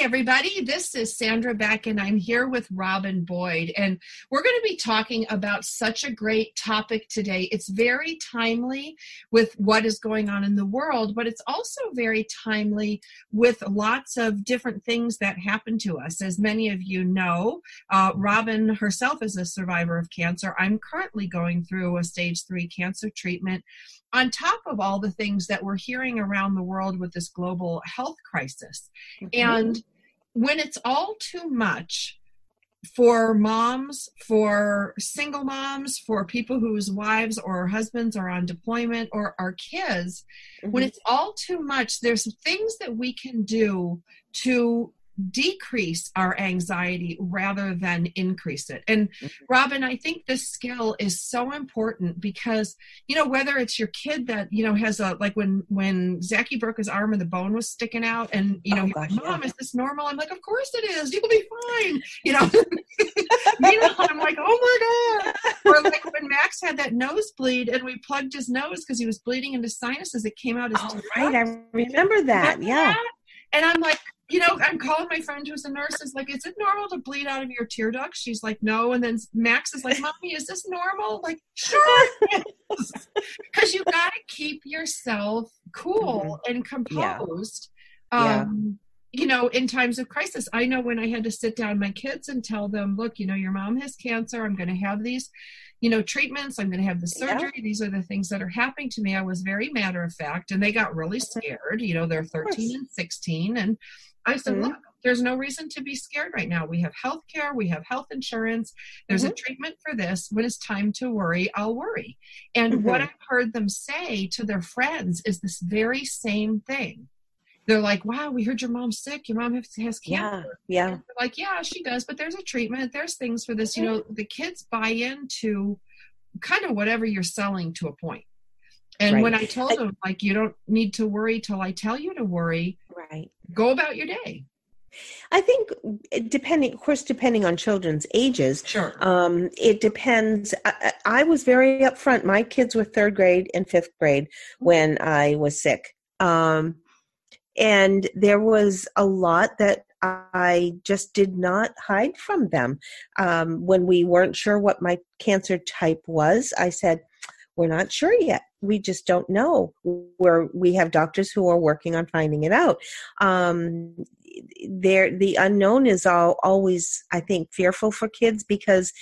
Everybody, this is Sandra Beck, and I'm here with Robin Boyd. And we're going to be talking about such a great topic today. It's very timely with what is going on in the world, but it's also very timely with lots of different things that happen to us. As many of you know, uh, Robin herself is a survivor of cancer. I'm currently going through a stage three cancer treatment on top of all the things that we're hearing around the world with this global health crisis. Mm-hmm. And when it's all too much for moms, for single moms, for people whose wives or husbands are on deployment, or our kids, mm-hmm. when it's all too much, there's things that we can do to decrease our anxiety rather than increase it. And mm-hmm. Robin, I think this skill is so important because, you know, whether it's your kid that, you know, has a, like when, when Zachy broke his arm and the bone was sticking out and, you know, oh, gosh, mom, yeah. is this normal? I'm like, of course it is. You'll be fine. You know, meanwhile, I'm like, oh my God. Or like when Max had that nosebleed and we plugged his nose because he was bleeding into sinuses, it came out as oh, right. I remember that. yeah. That? And I'm like, you know, I'm calling my friend who's a nurse. Is like, is it normal to bleed out of your tear ducts? She's like, no. And then Max is like, mommy, is this normal? Like, sure, because you got to keep yourself cool mm-hmm. and composed. Yeah. Um, yeah. You know, in times of crisis, I know when I had to sit down my kids and tell them, look, you know, your mom has cancer. I'm going to have these you know, treatments. I'm going to have the surgery. Yeah. These are the things that are happening to me. I was very matter of fact, and they got really scared. You know, they're 13 and 16, and I said, mm-hmm. look, there's no reason to be scared right now. We have health care, we have health insurance, there's mm-hmm. a treatment for this. When it's time to worry, I'll worry. And mm-hmm. what I've heard them say to their friends is this very same thing. They're like, wow, we heard your mom's sick. Your mom has, has cancer. Yeah. yeah. like, yeah, she does, but there's a treatment. There's things for this. You know, the kids buy into kind of whatever you're selling to a point. And right. when I told them, like, you don't need to worry till I tell you to worry, right? Go about your day. I think depending, of course, depending on children's ages. Sure. Um, it depends. I, I, was very upfront. My kids were third grade and fifth grade when I was sick. Um, and there was a lot that I just did not hide from them. Um, when we weren't sure what my cancer type was, I said, we're not sure yet. We just don't know. Where we have doctors who are working on finding it out. Um, there, the unknown is all, always, I think, fearful for kids because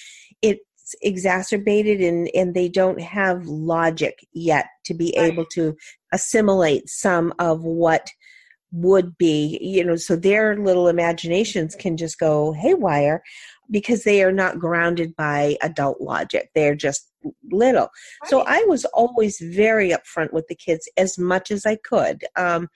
it's exacerbated and, and they don't have logic yet to be right. able to assimilate some of what would be you know so their little imaginations can just go haywire because they are not grounded by adult logic. They're just little. Right. so i was always very upfront with the kids as much as i could. Um,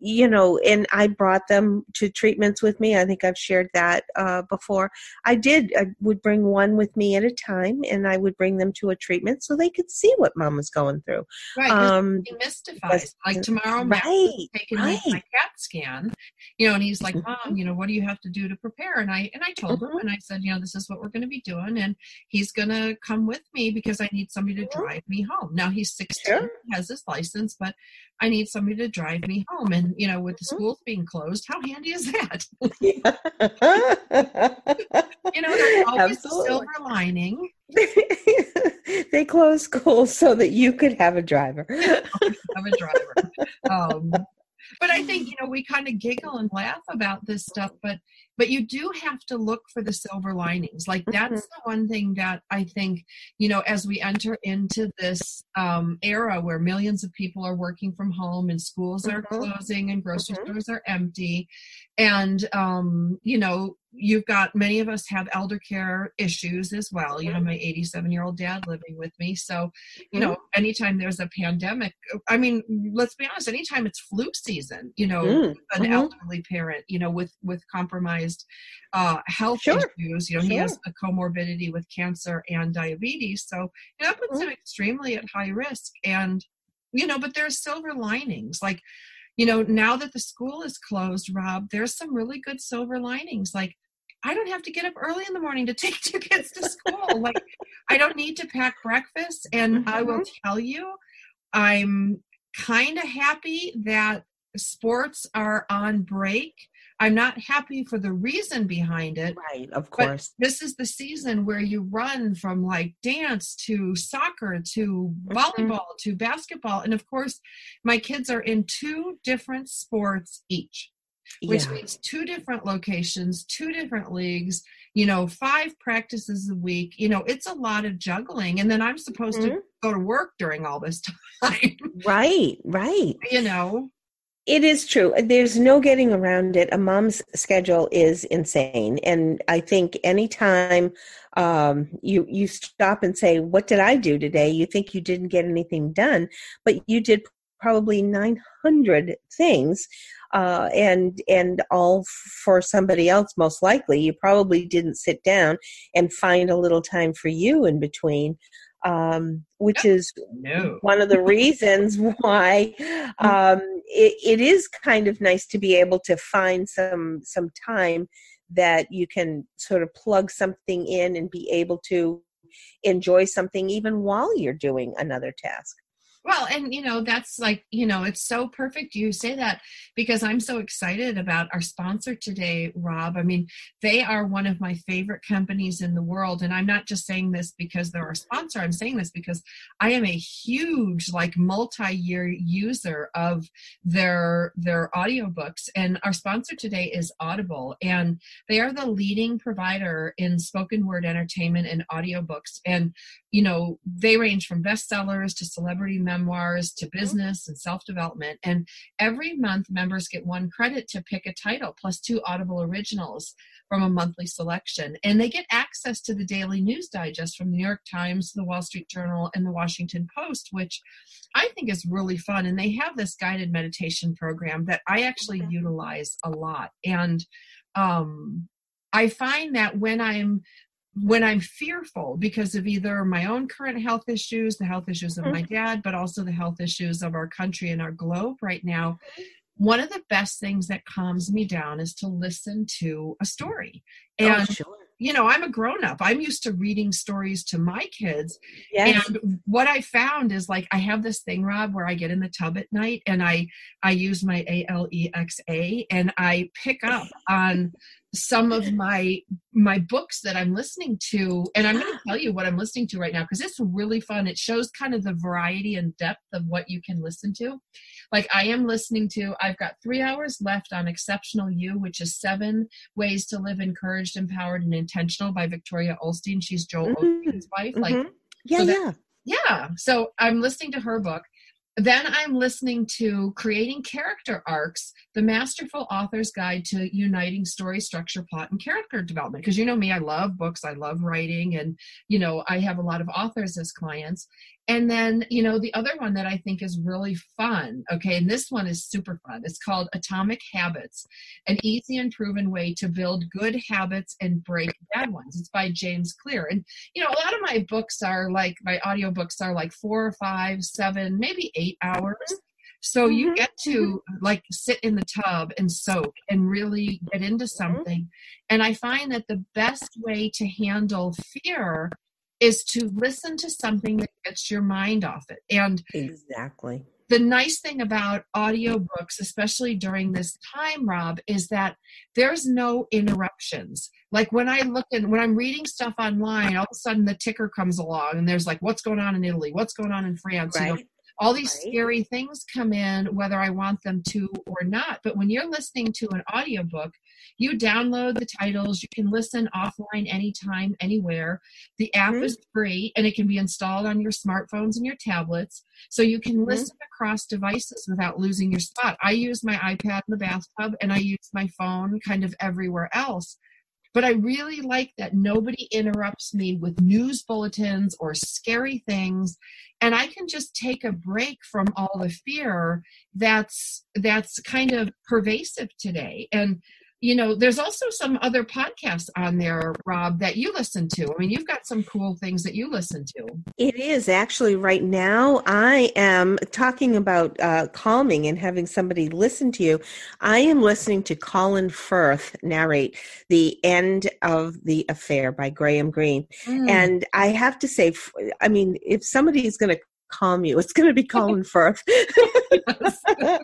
you know, and I brought them to treatments with me. I think I've shared that uh, before. I did. I would bring one with me at a time, and I would bring them to a treatment so they could see what mom was going through. Right. Um, mystified. Like tomorrow, Matt right, taking right. my CAT scan. You know, and he's like, "Mom, mm-hmm. you know, what do you have to do to prepare?" And I and I told mm-hmm. him, and I said, "You know, this is what we're going to be doing, and he's going to come with me because I need somebody to mm-hmm. drive me home." Now he's 16, sure. has his license, but I need somebody to drive me home. And, you know, with the mm-hmm. schools being closed, how handy is that? you know, there's always Absolutely. a silver lining. they closed schools so that you could have a driver. have a driver. Um, but I think, you know, we kind of giggle and laugh about this stuff, but but you do have to look for the silver linings like that's mm-hmm. the one thing that i think you know as we enter into this um, era where millions of people are working from home and schools are mm-hmm. closing and grocery mm-hmm. stores are empty and um, you know you've got many of us have elder care issues as well you know my 87 year old dad living with me so you know mm-hmm. anytime there's a pandemic i mean let's be honest anytime it's flu season you know an mm-hmm. elderly parent you know with with compromised uh, health Sure. issues. You know, he has a comorbidity with cancer and diabetes, so that puts him extremely at high risk. And you know, but there's silver linings. Like, you know, now that the school is closed, Rob, there's some really good silver linings. Like, I don't have to get up early in the morning to take two kids to school. like, I don't need to pack breakfast. And I will tell you, I'm kind of happy that sports are on break. I'm not happy for the reason behind it. Right, of course. this is the season where you run from like dance to soccer to volleyball to basketball. And of course, my kids are in two different sports each, which yeah. means two different locations, two different leagues, you know, five practices a week. You know, it's a lot of juggling. And then I'm supposed to Mhm. go to work during all this time, Right, right. you know. It is true. There's no getting around it. A mom's schedule is insane, and I think anytime um, you you stop and say, "What did I do today?" You think you didn't get anything done, but you did probably 900 things, uh, and and all for somebody else. Most likely, you probably didn't sit down and find a little time for you in between, um, which is No. one of the reasons why um, it, it is kind of nice to be able to find some some time that you can sort of plug something in and be able to enjoy something even while you're doing another task. Well, and you know, that's like, you know, it's so perfect you say that because I'm so excited about our sponsor today, Rob. I mean, they are one of my favorite companies in the world. And I'm not just saying this because they're our sponsor, I'm saying this because I am a huge, like multi-year user of their their audiobooks. And our sponsor today is Audible. And they are the leading provider in spoken word entertainment and audiobooks. And you know, they range from bestsellers to celebrity memoirs to business and self development. And every month, members get one credit to pick a title plus two Audible originals from a monthly selection. And they get access to the daily news digest from the New York Times, the Wall Street Journal, and the Washington Post, which I think is really fun. And they have this guided meditation program that I actually utilize a lot. And um, I find that when I'm when I'm fearful because of either my own current health issues, the health issues of my mm-hmm. dad, but also the health issues of our country and our globe right now, one of the best things that calms me down is to listen to a story. Oh, and, oh, sure. you know, I'm a grown up. I'm used to reading stories to my kids. Yes. And what I found is like I have this thing, Rob, where I get in the tub at night and I I use my A L E X A and I pick up on some of my my books that I'm listening to, and I'm going to tell you what I'm listening to right now because it's really fun. It shows kind of the variety and depth of what you can listen to. Like I am listening to, I've got three hours left on Exceptional You, which is seven ways to live encouraged, empowered, and intentional by Victoria Osteen. She's Joel Mhm. Osteen's wife. Like Mhm. yeah, so that- yeah. yeah. So I'm listening to her book. Then I'm listening to Creating Character Arcs, the Masterful Author's Guide to Uniting Story, Structure, Plot, and Character Development. Because you know me, I love books, I love writing, and you know, I have a lot of authors as clients. And then, you know, the other one that I think is really fun, okay, and this one is super fun. It's called Atomic Habits, an easy and proven way to build good habits and break bad ones. It's by James Clear. And, you know, a lot of my books are like, my audiobooks are like four or five, seven, maybe eight hours. So you Mhm. get to like sit in the tub and soak and really get into something. And I find that the best way to handle fear is to listen to something that gets your mind off it. And Exactly. the nice thing about audiobooks, especially during this time, Rob, is that there's no interruptions. Like when I look and when I'm reading stuff online, all of a sudden the ticker comes along and there's like, what's going on in Italy? What's going on in France? You know, Right. All these Right. scary things come in whether i want them to or not but when you're listening to an audiobook you download the titles you can listen offline anytime anywhere the app Mhm. is free and it can be installed on your smartphones and your tablets so you can Mhm. listen across devices without losing your spot i use my ipad in the bathtub and i use my phone kind of everywhere else but I really like that nobody interrupts me with news bulletins or scary things and I can just take a break from all the fear that's that's kind of pervasive today. And you know, there's also some other podcasts on there, Rob, that you listen to. I mean, you've got some cool things that you listen to. It is actually right now. I am talking about uh, calming and having somebody listen to you. I am listening to Colin Firth narrate The End of the Affair by Graham Greene. Mm. And I have to say, I mean, if somebody is going to calm you. It's going to be Colin Firth.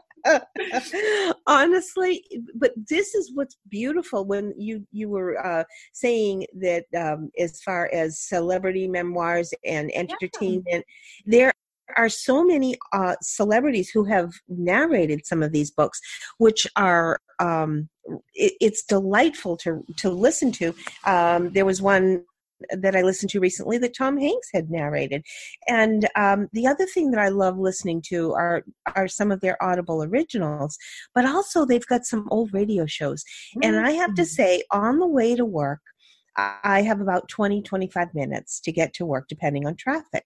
honestly but this is what's beautiful when you you were uh, saying that um, as far as celebrity memoirs and entertainment yeah. there are so many uh, celebrities who have narrated some of these books which are um, it, it's delightful to to listen to um, there was one that I listened to recently that Tom Hanks had narrated. And um, the other thing that I love listening to are are some of their Audible originals, but also they've got some old radio shows. And I have to mm. say, on the way to work, I have about 20, 25 minutes to get to work, depending on traffic.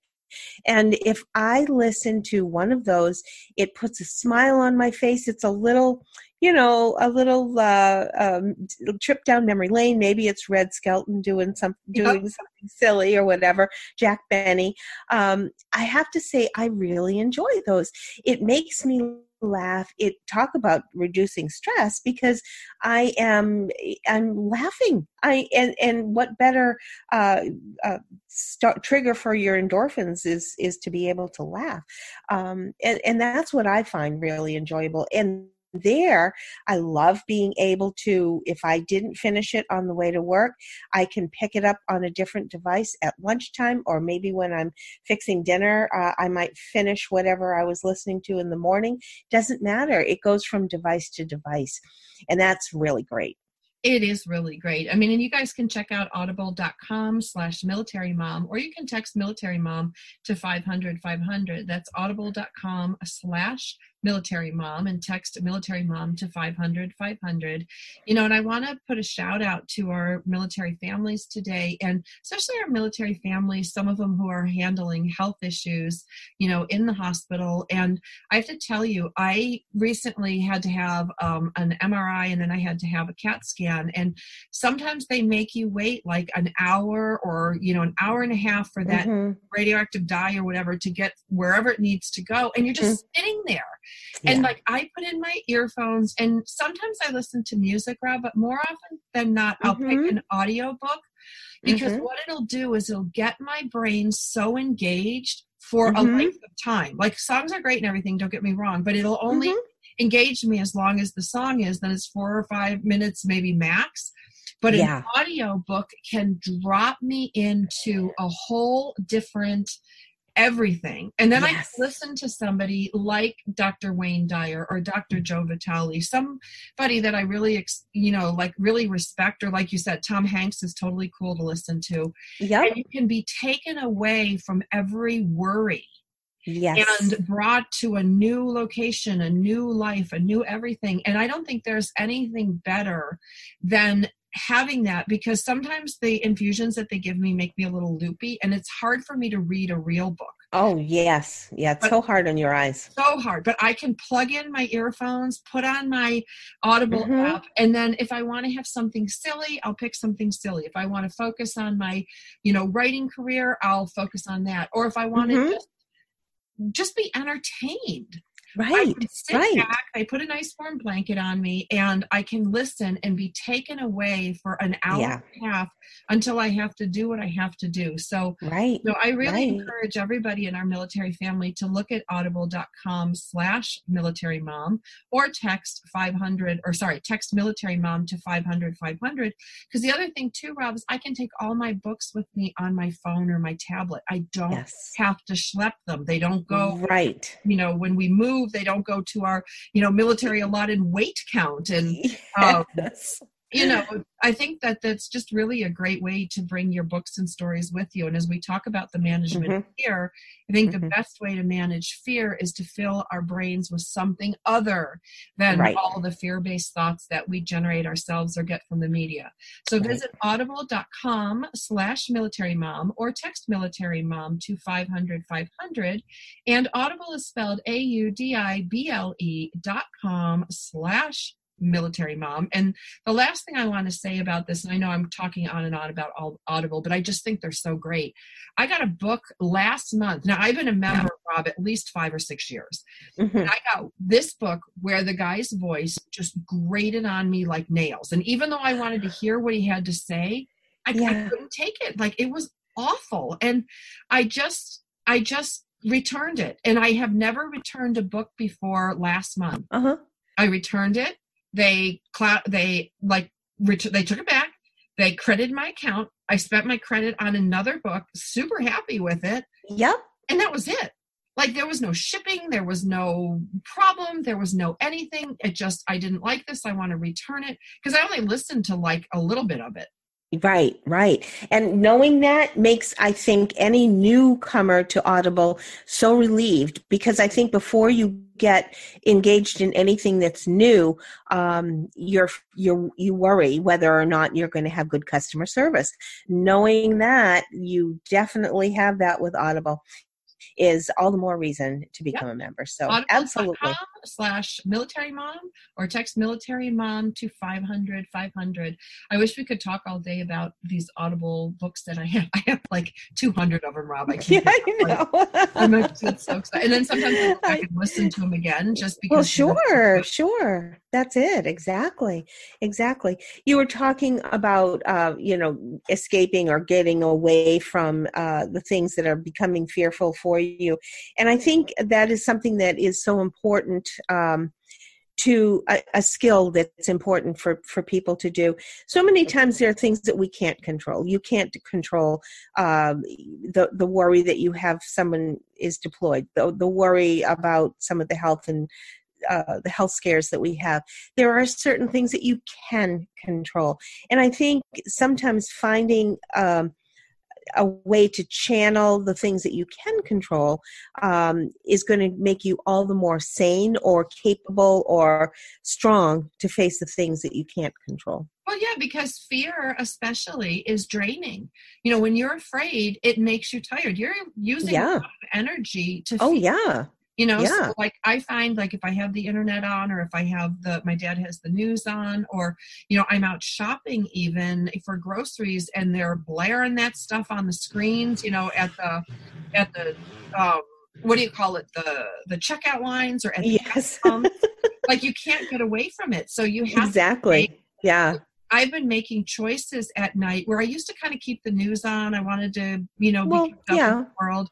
And if I listen to one of those, it puts a smile on my face. It's a little, you know, a little uh, um, trip down memory lane. Maybe it's Red Skelton doing some doing yep. something silly or whatever. Jack Benny. Um, I have to say, I really enjoy those. It makes me laugh it talk about reducing stress because i am i'm laughing. I and and what better uh, uh start trigger for your endorphins is is to be able to laugh. Um and and that's what i find really enjoyable. And there i love being able to if i didn't finish it on the way to work i can pick it up on a different device at lunchtime or maybe when i'm fixing dinner uh, i might finish whatever i was listening to in the morning doesn't matter it goes from device to device and that's really great it is really great. I mean, and you guys can check out audible.com slash military mom, or you can text military mom to 500 500. That's audible.com slash military mom and text military mom to 500 500 you know and i want to put a shout out to our military families today and especially our military families some of them who are handling health issues you know in the hospital and i have to tell you i recently had to have um, an mri and then i had to have a cat scan and sometimes they make you wait like an hour or you know an hour and a half for that mm-hmm. radioactive dye or whatever to get wherever it needs to go and you're just mm-hmm. sitting there yeah. And like I put in my earphones and sometimes I listen to music, Rob, but more often than not, I'll mm-hmm. pick an audio book because mm-hmm. what it'll do is it'll get my brain so engaged for mm-hmm. a length of time. Like songs are great and everything, don't get me wrong, but it'll only mm-hmm. engage me as long as the song is, then it's four or five minutes, maybe max. But yeah. an audio book can drop me into a whole different everything. And then yes. I listen to somebody like Dr. Wayne Dyer or Dr. Mm. Joe Vitale, somebody that I really, you know, like really respect, or like you said, Tom Hanks is totally cool to listen to. Yeah. And you can be taken away from every worry. Yes. And brought to a new location, a new life, a new everything. And I don't think there's anything better than having that because sometimes the infusions that they give me make me a little loopy and it's hard for me to read a real book. Oh, yes. Yeah, it's but, so hard on your eyes. So hard. But I can plug in my earphones, put on my Audible mm-hmm. app, and then if I want to have something silly, I'll pick something silly. If I want to focus on my, you know, writing career, I'll focus on that. Or if I want mm-hmm. to just, just be entertained. Right. Right. back, I put a nice warm blanket on me, and I can listen and be taken away for an hour yeah. and a half until I have to do what I have to do. So, right. So I really right. encourage everybody in our military family to look at audible.com slash military mom or text 500 or sorry, text military mom to 500 500. Because the other thing too, Rob, is I can take all my books with me on my phone or my tablet. I don't yes. have to schlep them. They don't go right. You know, when we move move they don't go to our you know military allotted weight count and um, yes. You know i think that that's just really a great way to bring your books and stories with you and as we talk about the management mm-hmm. of fear i think mm-hmm. the best way to manage fear is to fill our brains with something other than right. all the fear-based thoughts that we generate ourselves or get from the media so right. visit audible.com slash military mom or text military mom to 500 500 and audible is spelled a-u-d-i-b-l-e dot com slash military mom. And the last thing I want to say about this, and I know I'm talking on and on about Audible, but I just think they're so great. I got a book last month. Now, I've been a member of Rob at least five or six years. Mm-hmm. And I got this book where the guy's voice just grated on me like nails. And even though I wanted to hear what he had to say, I, yeah. I couldn't take it. Like it was awful. And I just, I just returned it. And I have never returned a book before last month. Uh-huh. I returned it they cloud they like ret- they took it back they credited my account i spent my credit on another book super happy with it. Yep. And that was it. Like there was no shipping there was no problem there was no anything. It just i didn't like this i want to return it because i only listened to like a little bit of it Right, right. And knowing that makes, I think, any newcomer to Audible so relieved because I think before you get engaged in anything that's new, um, you're, you're, you worry whether or not you're going to have good customer service. Knowing that, you definitely have that with Audible is all the more reason to become yep. a member. So absolutely. Slash military mom or text military mom to 500 500. I wish we could talk all day about these Audible books that I have. I have like 200 of them, Rob. I can't. Yeah, I know. Like, I'm so excited. And then sometimes I can listen to them again just because. Well, sure, sure. That's it. Exactly. Exactly. You were talking about, uh, you know, escaping or getting away from uh, the things that are becoming fearful for you. And I think that is something that is so important. Um, to a, a, skill that's important for for people to do. So many times there are things that we can't control. You can't control um, the the worry that you have someone is deployed the, the worry about some of the health and uh, the health scares that we have. There are certain things that you can control, and I think sometimes finding um, a way to channel the things that you can control um, is going to make you all the more sane or capable or strong to face the things that you can't control. Well, yeah, because fear, especially, is draining. You know, when you're afraid, it makes you tired. You're using yeah. energy to. Oh, yeah you know yeah. so like i find like if i have the internet on or if i have the my dad has the news on or you know i'm out shopping even for groceries and they're blaring that stuff on the screens you know at the at the um what do you call it the the checkout lines or at the yes. like you can't get away from it so you have exactly yeah I've been making choices at night where I used to kind of keep the news on. I wanted to, you know, well, be kept up yeah. in the world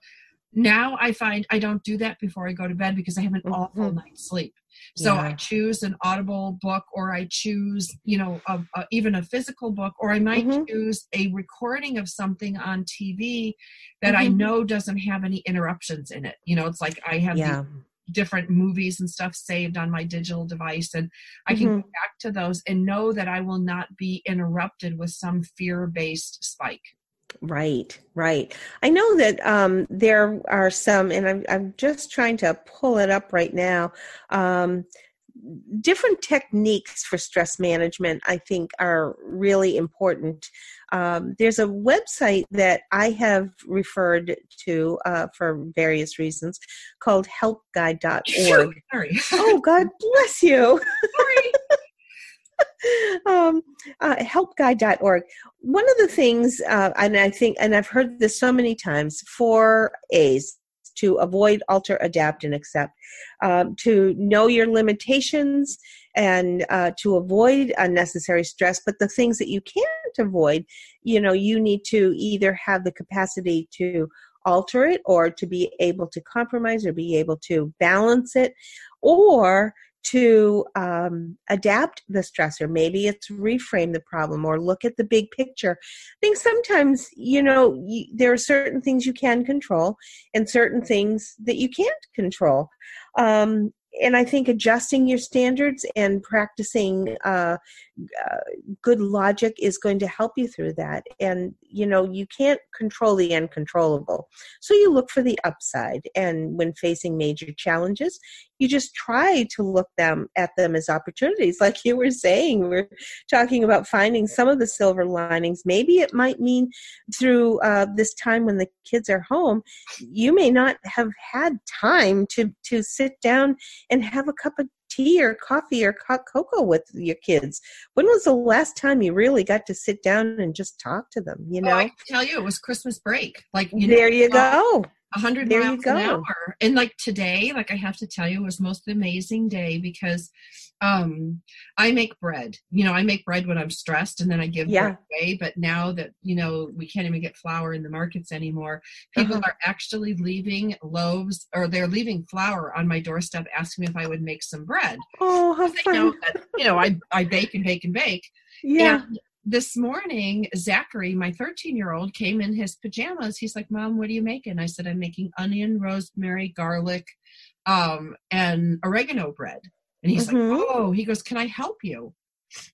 now I find I don't do that before I go to bed because I have an mm-hmm. awful night's sleep. So yeah. I choose an audible book, or I choose, you know, a, a, even a physical book, or I might mm-hmm. choose a recording of something on TV that mm-hmm. I know doesn't have any interruptions in it. You know, it's like I have yeah. different movies and stuff saved on my digital device, and I can go mm-hmm. back to those and know that I will not be interrupted with some fear-based spike. Right, right. I know that um, there are some, and I'm, I'm just trying to pull it up right now. Um, different techniques for stress management, I think, are really important. Um, there's a website that I have referred to uh, for various reasons called helpguide.org. Sorry. oh, God bless you. Um, uh, helpguide.org. One of the things, uh, and I think, and I've heard this so many times, four A's to avoid, alter, adapt, and accept, um, to know your limitations and uh, to avoid unnecessary stress. But the things that you can't avoid, you know, you need to either have the capacity to alter it or to be able to compromise or be able to balance it or to um, adapt the stressor. Maybe it's reframe the problem or look at the big picture. I think sometimes, you know, you, there are certain things you can control and certain things that you can't control. Um, and I think adjusting your standards and practicing uh, uh, good logic is going to help you through that. And you know, you can't control the uncontrollable, so you look for the upside. And when facing major challenges, you just try to look them at them as opportunities like you were saying we're talking about finding some of the silver linings maybe it might mean through uh, this time when the kids are home you may not have had time to to sit down and have a cup of tea or coffee or cocoa with your kids. When was the last time you really got to sit down and just talk to them? You know, oh, I can tell you, it was Christmas break. Like you there know, you um, go. 100 there miles an hour. And like today, like I have to tell you, was most amazing day because um I make bread. You know, I make bread when I'm stressed and then I give yeah. away. But now that, you know, we can't even get flour in the markets anymore, people uh-huh. are actually leaving loaves or they're leaving flour on my doorstep asking me if I would make some bread. Oh, how fun. Know that, you know, I, I bake and bake and bake. Yeah. And this morning, Zachary, my 13 year old, came in his pajamas. He's like, Mom, what are you making? I said, I'm making onion, rosemary, garlic, um, and oregano bread. And he's mm-hmm. like, Oh, he goes, Can I help you?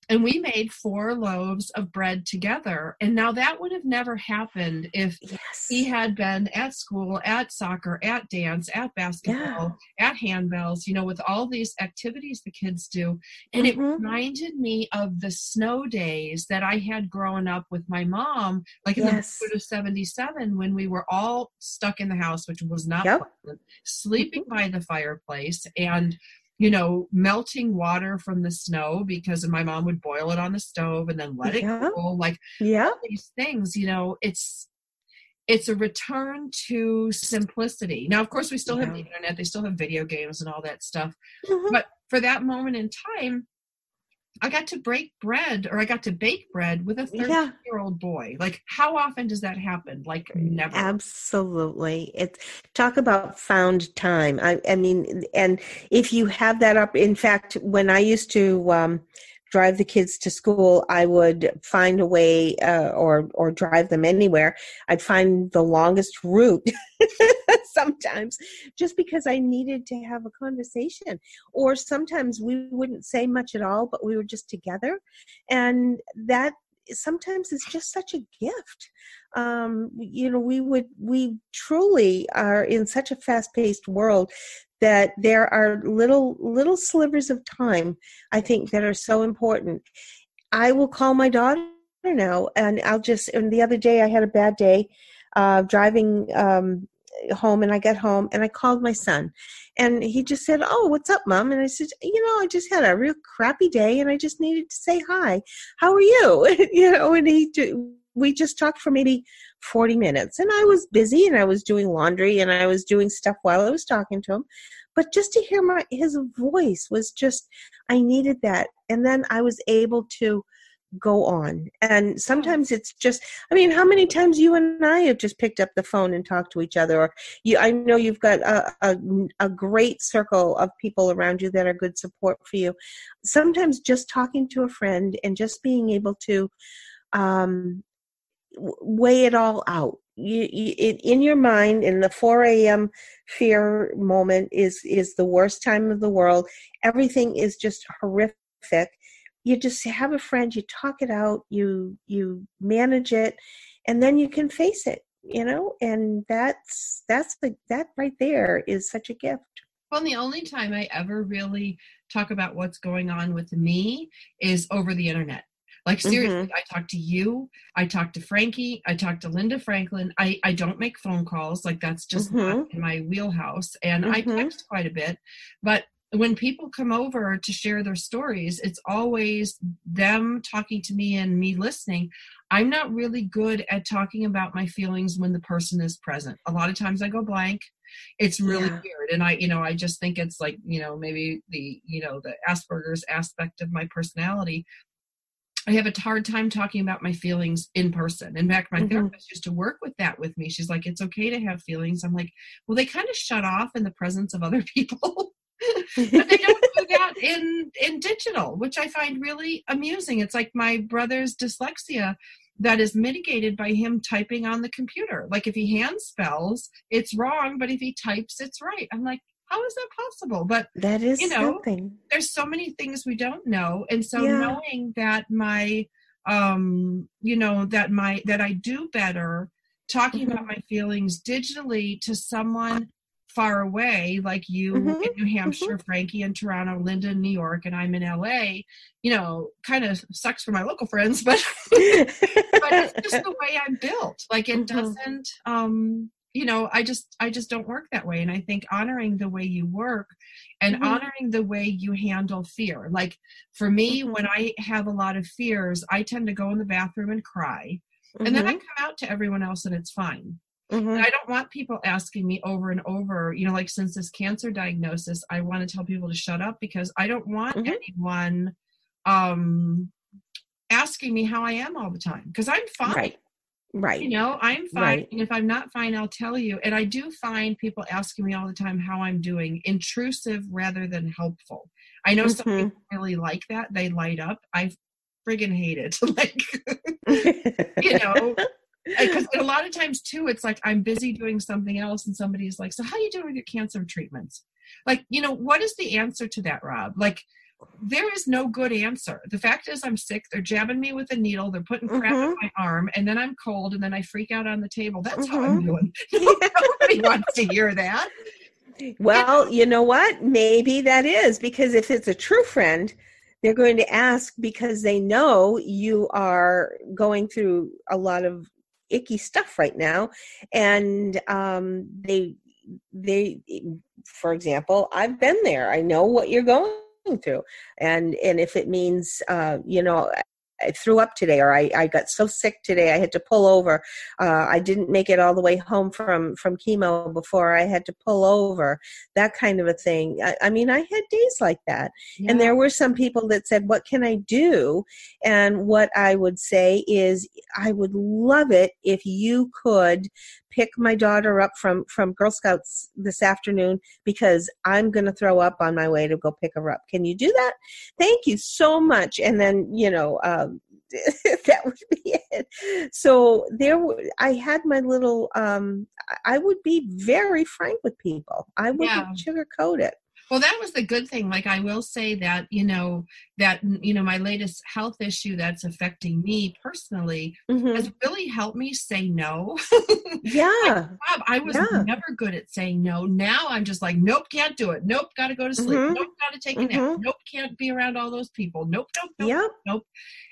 And we made four loaves of bread together and now that would have never happened if yes. he had been at school at soccer at dance at basketball yeah. at handbells you know with all these activities the kids do and mm-hmm. it reminded me of the snow days that i had growing up with my mom like in yes. the of 77 when we were all stuck in the house which was not yep. sleeping mm-hmm. by the fireplace and you know, melting water from the snow because my mom would boil it on the stove and then let yeah. it cool. Like yeah. these things, you know, it's it's a return to simplicity. Now, of course, we still yeah. have the internet, they still have video games and all that stuff. Mm-hmm. But for that moment in time, I got to break bread or I got to bake bread with a 13 yeah. year old boy. Like, how often does that happen? Like, never. Absolutely. It's talk about found time. I, I mean, and if you have that up, in fact, when I used to, um, drive the kids to school, I would find a way, uh, or or drive them anywhere. I'd find the longest route sometimes, just because I needed to have a conversation. Or sometimes we wouldn't say much at all, but we were just together, and that sometimes it's just such a gift. Um, you know we would we truly are in such a fast-paced world that there are little little slivers of time i think that are so important. I will call my daughter now and i'll just and the other day i had a bad day uh, driving um, home and i got home and i called my son and he just said oh what's up mom? And i said you know i just had a real crappy day and i just needed to say hi. How are you? You know and he we just talked for maybe 40 minutes and i was busy and i was doing laundry and i was doing stuff while i was talking to him but just to hear my his voice was just i needed that and then i was able to go on. And sometimes it's just i mean how many times you and i have just picked up the phone and talked to each other or you i know you've got a, a, a great circle of people around you that are good support for you. Sometimes just talking to a friend and just being able to um, weigh it all out. You, you it, in your mind in the 4 a.m fear moment is is the worst time of the world. Everything is just horrific you just have a friend you talk it out you you manage it and then you can face it you know and that's that's the that right there is such a gift well the only time i ever really talk about what's going on with me is over the internet like seriously, mm-hmm. I talk to you, I talk to Frankie, I talk to Linda Franklin. I I don't make phone calls, like that's just mm-hmm. not in my wheelhouse, and mm-hmm. I text quite a bit, but when people come over to share their stories, it's always them talking to me and me listening. I'm not really good at talking about my feelings when the person is present. A lot of times I go blank. It's really yeah. weird. And I, you know, I just think it's like, you know, maybe the, you know, the Asperger's aspect of my personality I have a hard time talking about my feelings in person. In fact, my mm-hmm. therapist used to work with that with me. She's like, it's okay to have feelings. I'm like, well, they kind of shut off in the presence of other people. But they don't do that in in digital, which I find really amusing. It's like my brother's dyslexia that is mitigated by him typing on the computer. Like if he hand spells, it's wrong, but if he types, it's right. I'm like, how is that possible? But that is you know, something. There's so many things we don't know, and so yeah. knowing that my um you know that my that I do better talking mm-hmm. about my feelings digitally to someone far away like you mm-hmm. in New mm-hmm. Hampshire, mm-hmm. Frankie in Toronto, Linda in New York, and I'm in LA, you know, kind of sucks for my local friends, but but it's just the way I'm built. Like it mm-hmm. doesn't um you know i just i just don't work that way and i think honoring the way you work and mm-hmm. honoring the way you handle fear like for me mm-hmm. when i have a lot of fears i tend to go in the bathroom and cry mm-hmm. and then i mm-hmm. come out to everyone else and it's fine Mm-hmm. I don't want people asking me over and over, you know, like since this cancer diagnosis, I want to tell people to shut up because I don't want mm-hmm. anyone um asking me how I am all the time because I'm fine. Right. Right. You know, I'm fine. Right. And if I'm not fine, I'll tell you. And I do find people asking me all the time how I'm doing, intrusive rather than helpful. I know mm-hmm. some people really like that. They light up. I friggin' hate it. like, you know, because a lot of times too it's like i'm busy doing something else and somebody's like so how you doing with your cancer treatments? Like you know what is the answer to that rob? Like there is no good answer. The fact is i'm sick. They're jabbing me with a needle. They're putting crap mm-hmm. in my arm and then i'm cold and then i freak out on the table. That's mm-hmm. how i'm mm-hmm. doing. Nobody wants to hear that. Well you know what? Maybe that is because if it's a true friend they're going to ask because they know you are going through a lot of icky stuff right now and um, they they for example i've been there. I know what you're going through and and if it means uh, you know I threw up today or I, I got so sick today I had to pull over. Uh, I didn't make it all the way home from, from chemo before I had to pull over, that kind of a thing. I, I mean, I had days like that. Yeah. And there were some people that said, What can I do? And what I would say is, I would love it if you could pick my daughter up from from Girl Scouts this afternoon because I'm going to throw up on my way to go pick her up. Can you do that? Thank you so much. And then you know. Um, that would be it. So there, I had my little. Um, I would be very frank with people. I wouldn't yeah. sugarcoat it. Well, that was the good thing. Like I will say that, you know, that you know, my latest health issue that's affecting me personally mm-hmm. has really helped me say no. yeah. like, Bob, I was yeah. never good at saying no. Now I'm just like, nope, can't do it. Nope, gotta go to sleep. Mm-hmm. Nope, gotta take a nap. Mm-hmm. Nope, can't be around all those people. Nope, nope, nope, yep. nope.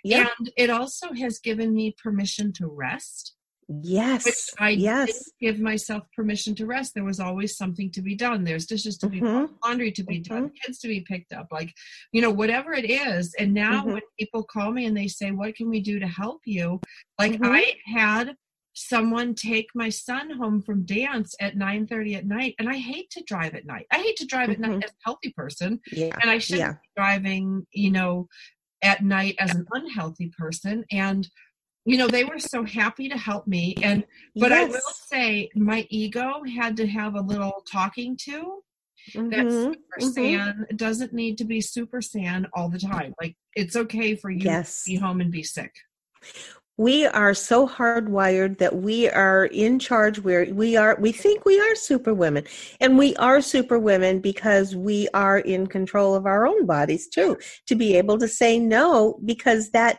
Yep. And it also has given me permission to rest. Yes. I yes. give myself permission to rest. There was always something to be done. There's dishes to be mm-hmm. laundry to be mm-hmm. done, kids to be picked up, like, you know, whatever it is. And now mm-hmm. when people call me and they say, What can we do to help you? Like mm-hmm. I had someone take my son home from dance at 9 30 at night and i hate to drive at night i hate to drive at night mm-hmm. as a healthy person yeah. and i shouldn't yeah. be driving you know at night as an unhealthy person and you know they were so happy to help me and but yes. i will say my ego had to have a little talking to mm-hmm. that super mm-hmm. saiyan doesn't need to be super saiyan all the time like it's okay for you yes. to be home and be sick we are so hardwired that we are in charge where we are we think we are super women and we are super women because we are in control of our own bodies too to be able to say no because that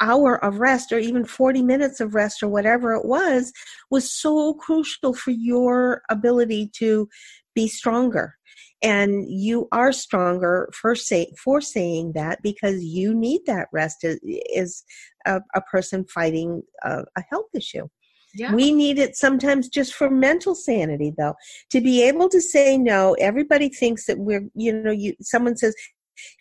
hour of rest or even 40 minutes of rest or whatever it was was so crucial for your ability to be stronger and you are stronger for say for saying that because you need that rest as, as a, a, person fighting a, a health issue yeah. We need it sometimes just for mental sanity, though. To be able to say no, everybody thinks that we're, you know, you. Someone says,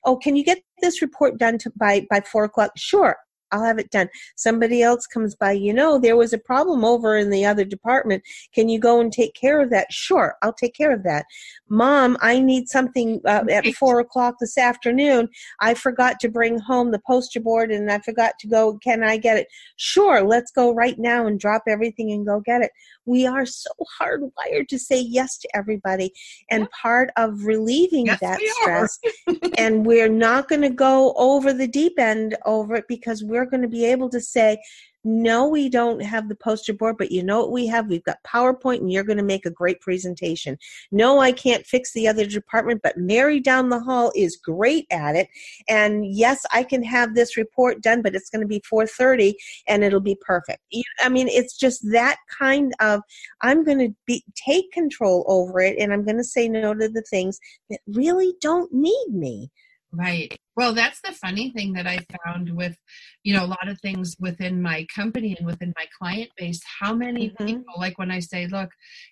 "Oh, can you get this report done to, by by four o'clock?" Sure, I'll have it done. Somebody else comes by, you know, there was a problem over in the other department. Can you go and take care of that? Sure, I'll take care of that. Mom, I need something uh, at four o'clock this afternoon. I forgot to bring home the poster board and I forgot to go. Can I get it? Sure, let's go right now and drop everything and go get it. We are so hardwired to say yes to everybody. And yeah. part of relieving yes, that stress, and we're not going to go over the deep end over it because we're going to be able to say, no, we don't have the poster board, but you know what we have? We've got PowerPoint and you're going to make a great presentation. No, I can't fix the other department, but Mary down the hall is great at it. And yes, I can have this report done, but it's going to be 4:30 and it'll be perfect. I mean, it's just that kind of I'm going to be take control over it and I'm going to say no to the things that really don't need me. Right. Well, that's the funny thing that I found with, you know, a lot of things within my company and within my client base. How many mm-hmm. people, like when I say, look,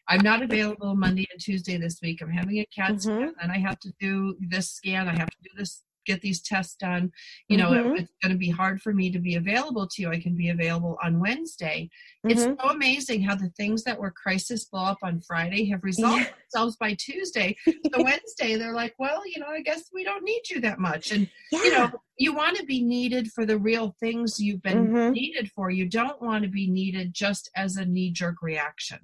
I'm not available Monday and Tuesday this week, I'm having a CAT mm-hmm. scan, and I have to do this scan, I have to do this get these tests done. You know, mm-hmm. it, it's going to be hard for me to be available to you. I can be available on Wednesday. Mm-hmm. It's so amazing how the things that were crisis blow up on Friday have resolved yeah. themselves by Tuesday. So Wednesday, they're like, well, you know, I guess we don't need you that much. And, yeah. you know, you want to be needed for the real things you've been mm-hmm. needed for. You don't want to be needed just as a knee jerk reaction.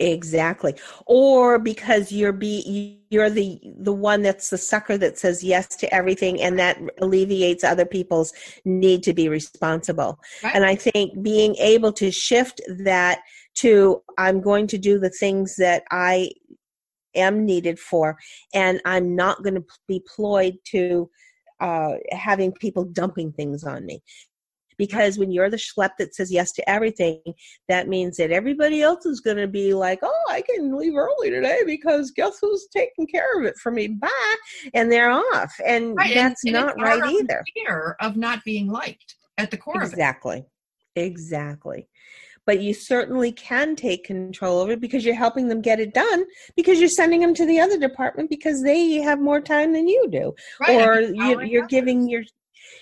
Exactly. Or because you're be you're the the one that's the sucker that says yes to everything and that alleviates other people's need to be responsible. Right. And I think being able to shift that to I'm going to do the things that I am needed for and I'm not going to be ployed to uh, having people dumping things on me because when you're the schlep that says yes to everything, that means that everybody else is going to be like, oh, I can leave early today because guess who's taking care of it for me? Bye. And they're off. And right. that's and, and not right either. Fear of not being liked at the core exactly. Exactly. But you certainly can take control over it because you're helping them get it done because you're sending them to the other department because they have more time than you do. Right. Or you, you're giving your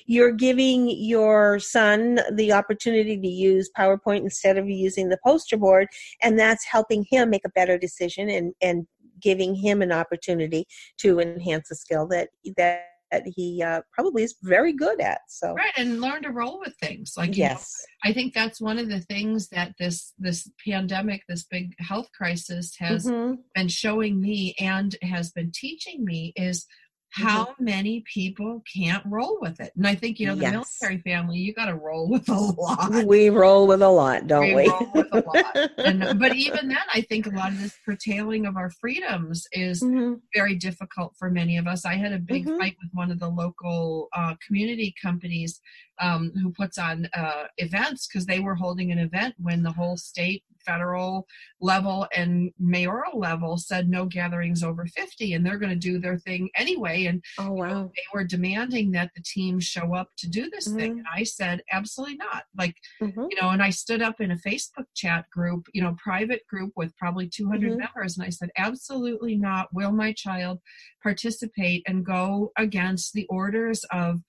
you're giving your son the opportunity to use PowerPoint instead of using the poster board, and that's helping him make a better decision and, and giving him an opportunity to enhance a skill that that that he uh, probably is very good at. So right, and learn to roll with things. Like yes, know, I think that's one of the things that this this pandemic, this big health crisis, has mm-hmm. been showing me and has been teaching me is. How many people can't roll with it and i think you know the yes. military family you got to roll with a lot we roll with a lot don't we, we? roll with a lot and, but even then i think a lot of this curtailing of our freedoms is mm-hmm. very difficult for many of us i had a big mm-hmm. fight with one of the local uh, community companies um, who puts on uh, events because they were holding an event when the whole state federal level and mayoral level said no gatherings over 50 and they're going to do their thing anyway and oh wow you know, they were demanding that the team show up to do this mm-hmm. thing and i said absolutely not like mm-hmm. you know and i stood up in a facebook chat group you know private group with probably 200 mm-hmm. members and i said absolutely not will my child participate and go against the orders of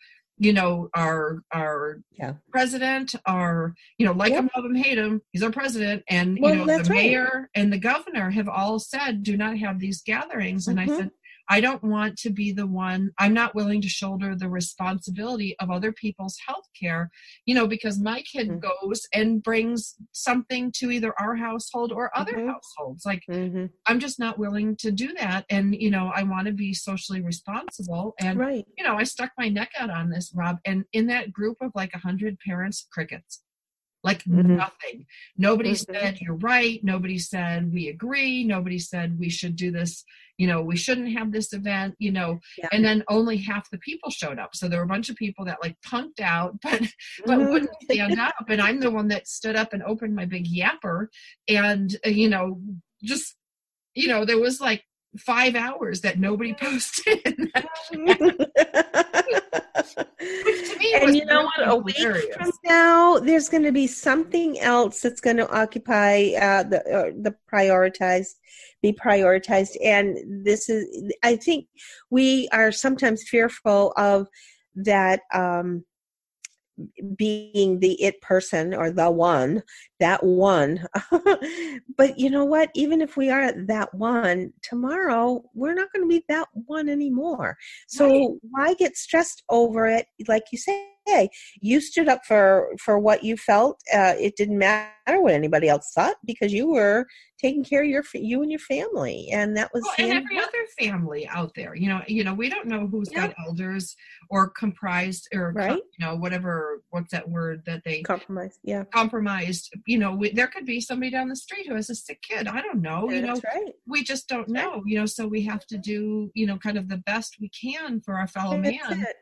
you know, our our yeah. president, our you know, like yep. him, love him, hate him. He's our president, and well, you know, the mayor right. and the governor have all said do not have these gatherings. And mm-hmm. I said, I don't want to be the one, I'm not willing to shoulder the responsibility of other people's health care, you know, because my kid mm-hmm. goes and brings something to either our household or other mm-hmm. households. Like, mm-hmm. I'm just not willing to do that. And, you know, I want to be socially responsible. And, right. you know, I stuck my neck out on this, Rob. And in that group of like 100 parents, crickets like mm-hmm. nothing. Nobody mm-hmm. said you're right. Nobody said we agree. Nobody said we should do this you know we shouldn't have this event you know yeah. and then only half the people showed up so there were a bunch of people that like punked out but but mm-hmm. wouldn't stand up and i'm the one that stood up and opened my big yapper and uh, you know just you know there was like five hours that nobody posted and you know what? A week from now, there's going to be something else that's going to occupy uh, the uh, the prioritized, be prioritized. And this is, I think, we are sometimes fearful of that. Um, being the it person or the one, that one. but you know what? Even if we are at that one, tomorrow we're not going to be that one anymore. So right. why get stressed over it? Like you say, hey, you stood up for for what you felt. Uh, it didn't matter what anybody else thought because you were taking care of your you and your family, and that was well, and every other family out there. You know, you know, we don't know who's yeah. got elders or comprised or right? you know whatever what's that word that they compromised. Yeah, compromised. You know, we, there could be somebody down the street who has a sick kid. I don't know. Yeah, you know, right. we just don't know. Right. You know, so we have to do you know kind of the best we can for our fellow that's man. It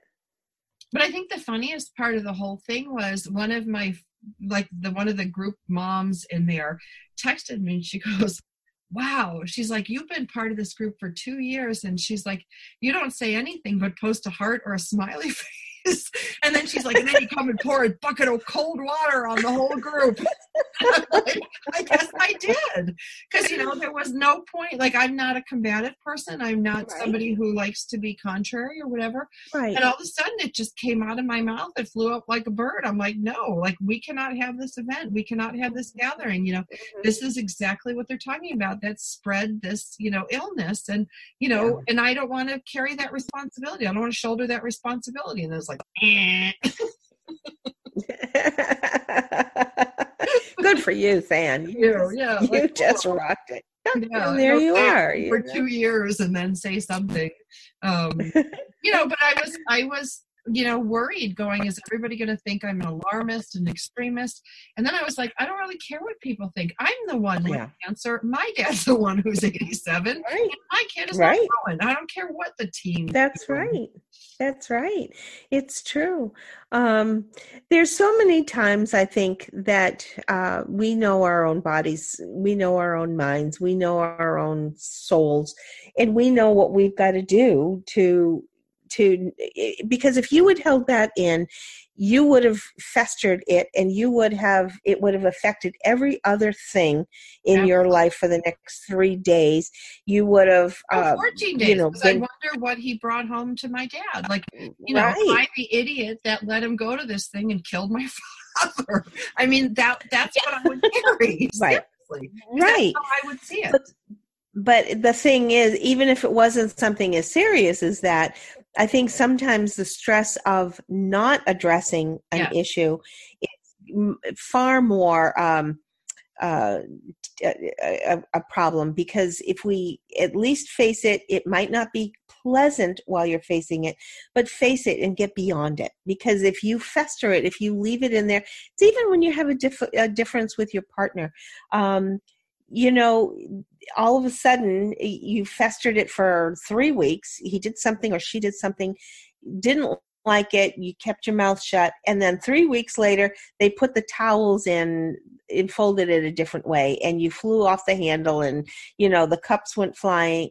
but I think the funniest part of the whole thing was one of my like the one of the group moms in there texted me and she goes, wow she's like you've been part of this group for two years and she's like you don't say anything but post a heart or a smiley face and then she's like and then you come and pour a bucket of cold water on the whole group. Like, i guess i did. Because you know there was no point like i'm not a combative person. I'm not Right. somebody who likes to be contrary or whatever. Right. and all of a sudden it just came out of my mouth. It flew up like a bird. I'm like no like we cannot have this event. We cannot have this gathering. You know Mhm. this is exactly what they're talking about that spread this you know illness. And you know and i don't want to carry that responsibility. I don't want to shoulder that responsibility. And was like eh. Good for you, San. You, yeah, you like, just cool. rocked it. Yeah, there you are. for two years and then say something um you know but i was i was you know worried going is everybody going to think i'm an alarmist and extremist and then i was like i don't really care what people think i'm the one with Yeah. cancer my dad's the one who's 87 Right. my kid is Right. not growing i don't care what the team That's right. That's right. It's true. Um, there's so many times I think that uh, we know our own bodies, we know our own minds, we know our own souls, and we know what we've got to do to to because if you had held that in you would have festered it and you would have it would have affected every other thing in your life for the next three days you would have Oh, uh, 14 days. you know 'cause I wonder what he brought home to my dad. Like, you know, right I'm the idiot that let him go to this thing and killed my father. I mean, that that's what I would carry. Right. seriously. right That's how I would see it. But- but the thing is even if it wasn't something as serious as that i think sometimes the stress of not addressing an Yeah. issue is far more um, uh, a, a, a problem because if we at least face it it might not be pleasant while you're facing it but face it and get beyond it because if you fester it if you leave it in there it's even when you have a, diff- a difference with your partner um, you know all of a sudden you festered it for three weeks. He did something or she did something didn't like it you kept your mouth shut and then three weeks later they put the towels in and folded it a different way and you flew off the handle and you know the cups went flying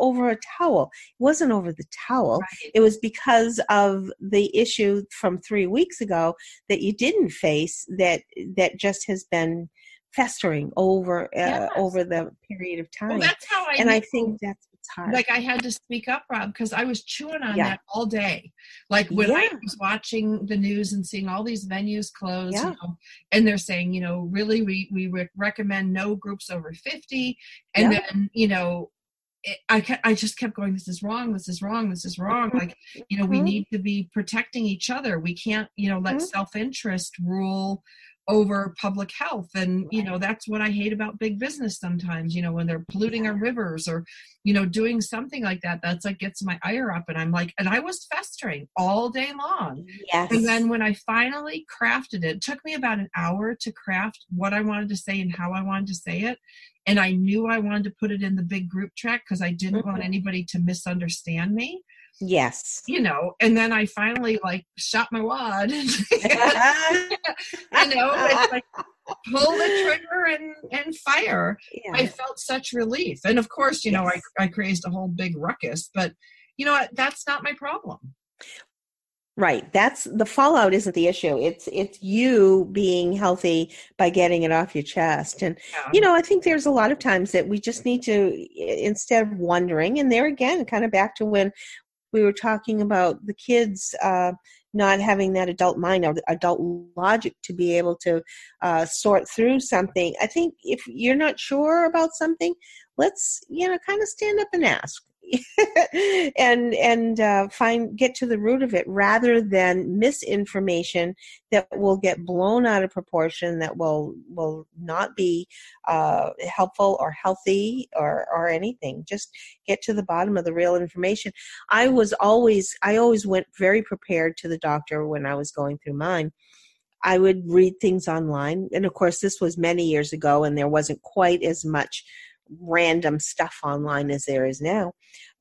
over a towel. It wasn't over the towel. Right. it was because of the issue from three weeks ago that you didn't face that that just has been festering over uh, Yes. over the period of time Well, that's how I. and i think that's what's hard like I had to speak up, Rob, because I was chewing on Yeah. that all day. Like when I was watching the news and seeing all these venues close, Yeah. you know, and they're saying, you know, really, we we recommend no groups over fifty, and Yeah. then you know. It, I I just kept going. This is wrong. This is wrong. This is wrong. Like you know, we Mhm. need to be protecting each other. We can't you know let Mhm. self interest rule over public health. And you know that's what i hate about big business sometimes you know when they're polluting our rivers or you know doing something like that that's like gets my ire up. And i'm like and i was festering all day long. Yes. And then when i finally crafted it, it took me about an hour to craft what i wanted to say and how i wanted to say it. And i knew i wanted to put it in the big group track because i didn't want Mhm. anybody to misunderstand me yes you know and then i finally like shot my wad you know it's like pull the trigger and and fire yeah. I felt such relief. And of course, you know, I, Yes. I created a whole big ruckus, but you know what? That's not my problem. Right. That's the fallout isn't the issue. It's it's you being healthy by getting it off your chest. And Yeah. you know, I think there's a lot of times that we just need to instead of wondering, and there again, kind of back to when we were talking about the kids uh, not having that adult mind or adult logic to be able to uh, sort through something. I think if you're not sure about something, let's you know kind of stand up and ask. and and uh, find get to the root of it rather than misinformation that will get blown out of proportion that will will not be uh, helpful or healthy or or anything. Just get to the bottom of the real information. I was always i always went very prepared to the doctor when i was going through mine. I would read things online and of course this was many years ago and there wasn't quite as much random stuff online as there is now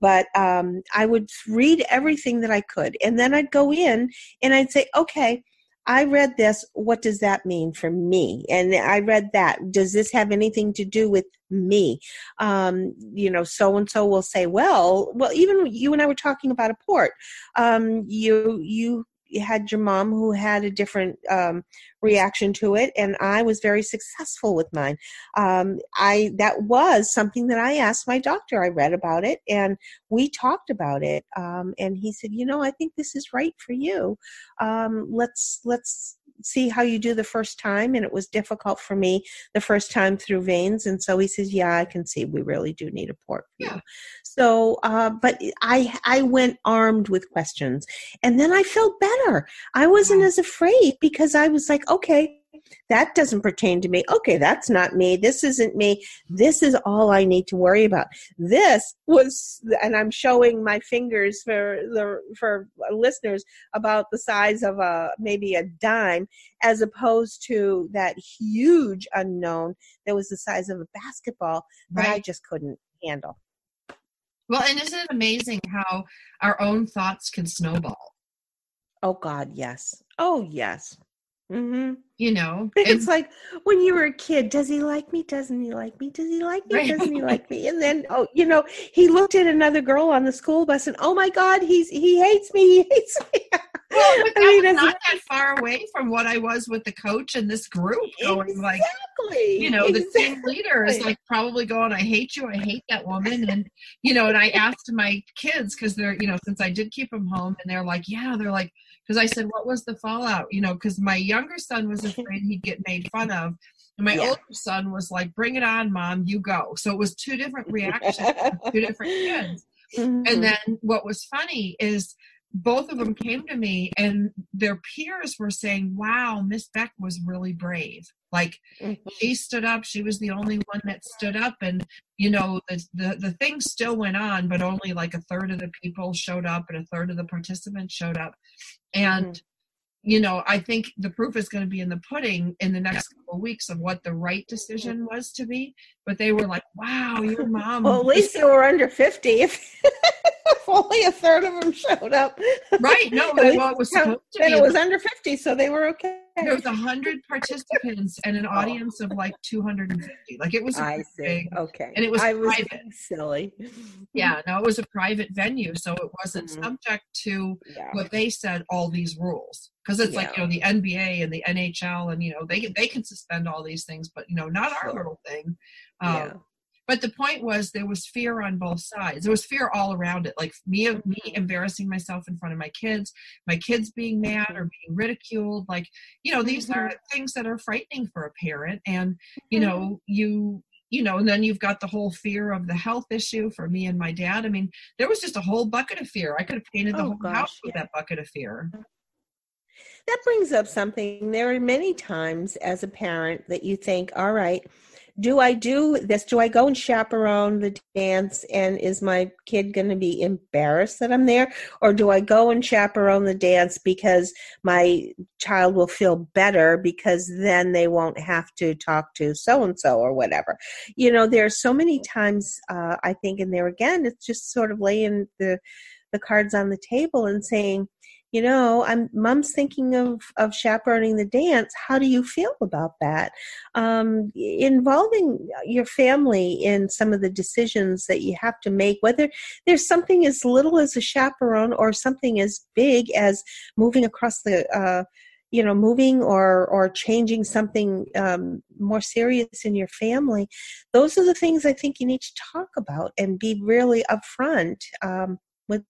but um, i would read everything that i could and then i'd go in and i'd say okay I read this. What does that mean for me? And I read that. Does this have anything to do with me? Um, you know, so and so will say, well, well, even you and I were talking about a port. Um, you, you you had your mom who had a different um, reaction to it, and I was very successful with mine. Um, I that was something that I asked my doctor. I read about it, and we talked about it. Um, and he said, "You know, I think this is right for you. Um, let's let's see how you do the first time and it was difficult for me the first time through veins and so he says yeah i can see we really do need a port yeah. So uh, but i i went armed with questions and then i felt better i wasn't as afraid because i was like okay that doesn't pertain to me. Okay, that's not me. This isn't me. This is all I need to worry about. This was, and I'm showing my fingers for the for listeners about the size of a maybe a dime, as opposed to that huge unknown that was the size of a basketball that right. I just couldn't handle. Well, and isn't it amazing how our own thoughts can snowball? Oh God, yes. Oh yes. Mm-hmm. You know, it's like when you were a kid. Does he like me? Doesn't he like me? Does he like me? Right. Doesn't he like me? And then, oh, you know, he looked at another girl on the school bus and, oh my God, he's he hates me. He hates me. Well, but I mean, not that far away from what I was with the coach and this group going exactly. like, you know, exactly. the team leader is like probably going, I hate you. I hate that woman. And, you know, and I asked my kids because they're, you know, since I did keep them home and they're like, yeah, they're like, because I said, what was the fallout? You know, because my younger son was afraid he'd get made fun of. And my yeah. older son was like, bring it on, mom, you go. So it was two different reactions, two different kids. Mm-hmm. And then what was funny is both of them came to me and their peers were saying, wow, Miss Beck was really brave. Like mm-hmm. she stood up. She was the only one that stood up. And, you know, the, the, the thing still went on, but only like a third of the people showed up and a third of the participants showed up. And, mm-hmm you know, I think the proof is going to be in the pudding in the next couple of weeks of what the right decision was to be. But they were like, "Wow, your mom." well, at least they were under fifty. If, if only a third of them showed up, right? No, well, it was supposed to and it was under fifty, so they were okay. There was a hundred participants and an audience of like two hundred and fifty. Like it was. I see. Big, okay, and it was I private. Silly. Yeah, no, it was a private venue, so it wasn't mm-hmm. subject to yeah. what they said. All these rules because it's yeah. like you know the NBA and the NHL and you know they they can suspend all these things, but you know not our little thing. Um, yeah. But the point was there was fear on both sides. There was fear all around it, like me me mm-hmm. embarrassing myself in front of my kids, my kids being mad or being ridiculed. Like you know these mm-hmm. are things that are frightening for a parent, and you mm-hmm. know you you know, and then you've got the whole fear of the health issue for me and my dad. I mean, there was just a whole bucket of fear. I could have painted the oh, whole gosh, house with that bucket of fear that brings up something. There are many times as a parent that you think, all right, do I do this? Do I go and chaperone the dance? And is my kid going to be embarrassed that I'm there? Or do I go and chaperone the dance because my child will feel better because then they won't have to talk to so and so or whatever? You know, there are so many times, uh, I think, and there again, it's just sort of laying the, the cards on the table and saying, you know i'm mom's thinking of of chaperoning the dance. How do you feel about that? Um, involving your family in some of the decisions that you have to make whether there's something as little as a chaperone or something as big as moving across the uh, you know moving or or changing something um, more serious in your family. Those are the things i think you need to talk about and be really upfront um, with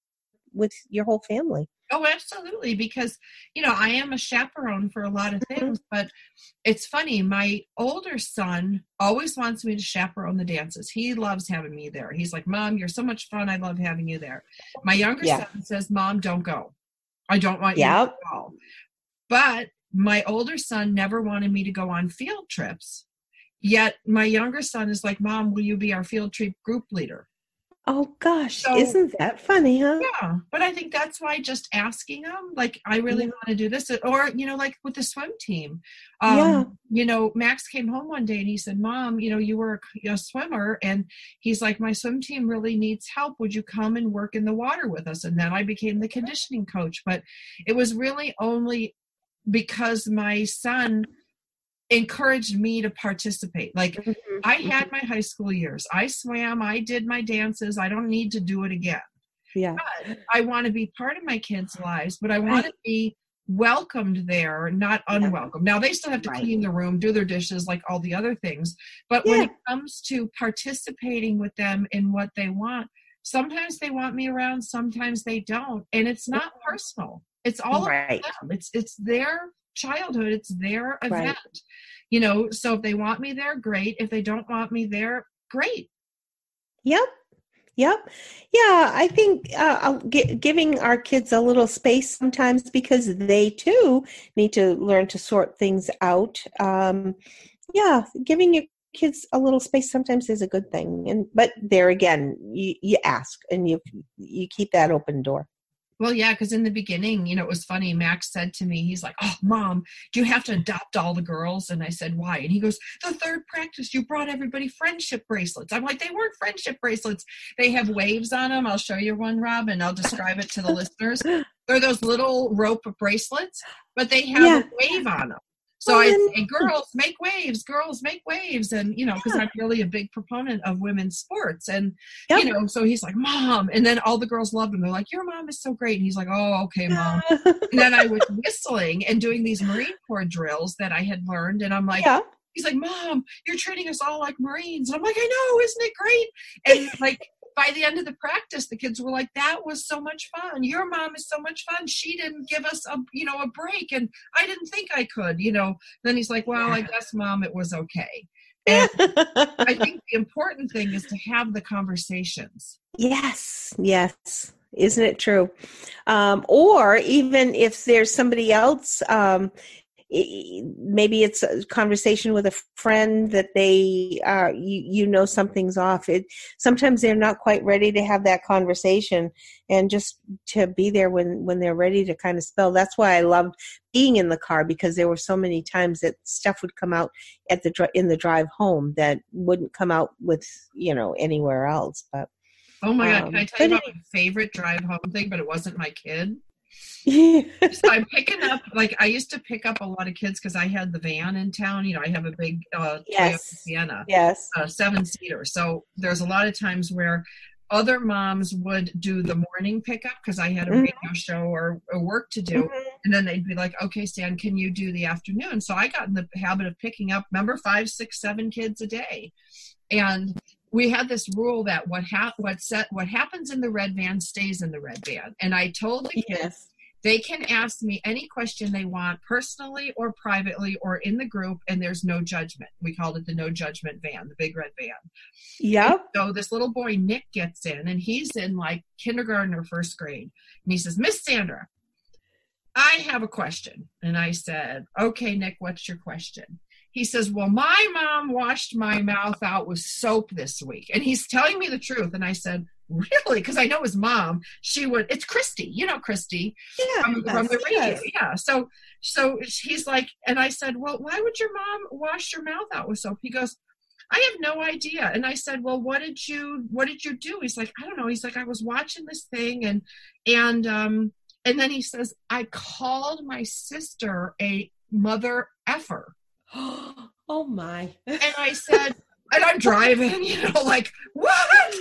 with your whole family Oh, absolutely. Because, you know, I am a chaperone for a lot of mm-hmm. things, but it's funny. My older son always wants me to chaperone the dances. He loves having me there. He's like, Mom, you're so much fun. I love having you there. My younger yeah. son says, Mom, don't go. I don't want yep. you to go. But my older son never wanted me to go on field trips. Yet my younger son is like, Mom, will you be our field trip group leader? Oh gosh, so, isn't that funny, huh? Yeah, but I think that's why just asking them, like, I really yeah. want to do this, or you know, like with the swim team. Um, yeah. You know, Max came home one day and he said, "Mom, you know, you were a, a swimmer," and he's like, "My swim team really needs help. Would you come and work in the water with us?" And then I became the conditioning coach. But it was really only because my son encouraged me to participate. Like Mhm. I had my high school years. I swam, I did my dances. I don't need to do it again. yeah. But I want to be part of my kids' lives, but I want Right. to be welcomed there, not Yeah. unwelcome. Now they still have to Right. clean the room, do their dishes, like all the other things. But when it comes to participating with them in what they want, sometimes they want me around, sometimes they don't. And it's not personal. It's all right. about them. It's it's their childhood, it's their Right. event. You know, so if they want me there, great. If they don't want me there, great. Yep. Yep. Yeah, I think uh, I'll giving our kids a little space sometimes because they too need to learn to sort things out. Um, yeah, giving your kids a little space sometimes is a good thing. And but there again, you, you ask and you you keep that open door. Well, yeah, because in the beginning, you know, it was funny. Max said to me, he's like, Oh, mom, do you have to adopt all the girls? And I said, Why? And he goes, The third practice, you brought everybody friendship bracelets. I'm like, They weren't friendship bracelets. They have waves on them. I'll show you one, Rob, and I'll describe it to the listeners. They're those little rope bracelets, but they have Yeah. a wave on them. So Well, I say, girls make waves, girls make waves, and you know, because Yeah. I'm really a big proponent of women's sports, and Yep. you know, so he's like, "Mom," and then all the girls loved him. They're like, "Your mom is so great," and he's like, "Oh, okay, mom." And then I was whistling and doing these Marine Corps drills that I had learned, and I'm like, yeah. he's like, Mom, you're treating us all like Marines. And I'm like, I know, isn't it great? And like by the end of the practice, the kids were like, That was so much fun. Your mom is so much fun. She didn't give us a you know a break, and I didn't think I could, you know. Then he's like, Well, I guess mom, it was okay. And I think the important thing is to have the conversations. Yes, yes. Isn't it true? Um, or even if there's somebody else, um, maybe it's a conversation with a friend that they, uh, you, you know, something's off. It sometimes they're not quite ready to have that conversation, and just to be there when when they're ready to kind of spell. That's why I loved being in the car because there were so many times that stuff would come out at the in the drive home that wouldn't come out with you know anywhere else. But Oh my god, Um, can I tell you about my favorite drive home thing, but it wasn't my kid? Yeah. so I'm picking up like I used to pick up a lot of kids because I had the van in town. You know, I have a big uh, Toyota Yes. Sienna, Yes. uh, seven seater. So there's a lot of times where other moms would do the morning pickup because I had a Mhm. radio show or, or work to do, Mhm. and then they'd be like, "Okay, Stan, can you do the afternoon?" So I got in the habit of picking up, remember, five, six, seven kids a day, and we had this rule that what hap- what set what happens in the red van stays in the red van. And I told the kids Yes. they can ask me any question they want personally or privately or in the group and there's no judgment we called it the no judgment van the big red van Yep. so this little boy nick gets in and he's in like kindergarten or first grade and he says miss sandra i have a question and i said okay nick what's your question he says well my mom washed my mouth out with soap this week and he's telling me the truth and i said really because i know his mom she would it's christy you know christy Yeah. from, from the radio. yes. Yeah. So so he's like, and I said, well, why would your mom wash your mouth out with soap? He goes, I have no idea. And I said, well, what did you what did you do? He's like, I don't know. He's like, I was watching this thing and and um and then he says, I called my sister a mother effer. oh my. And I said, and I'm driving, you know, like what?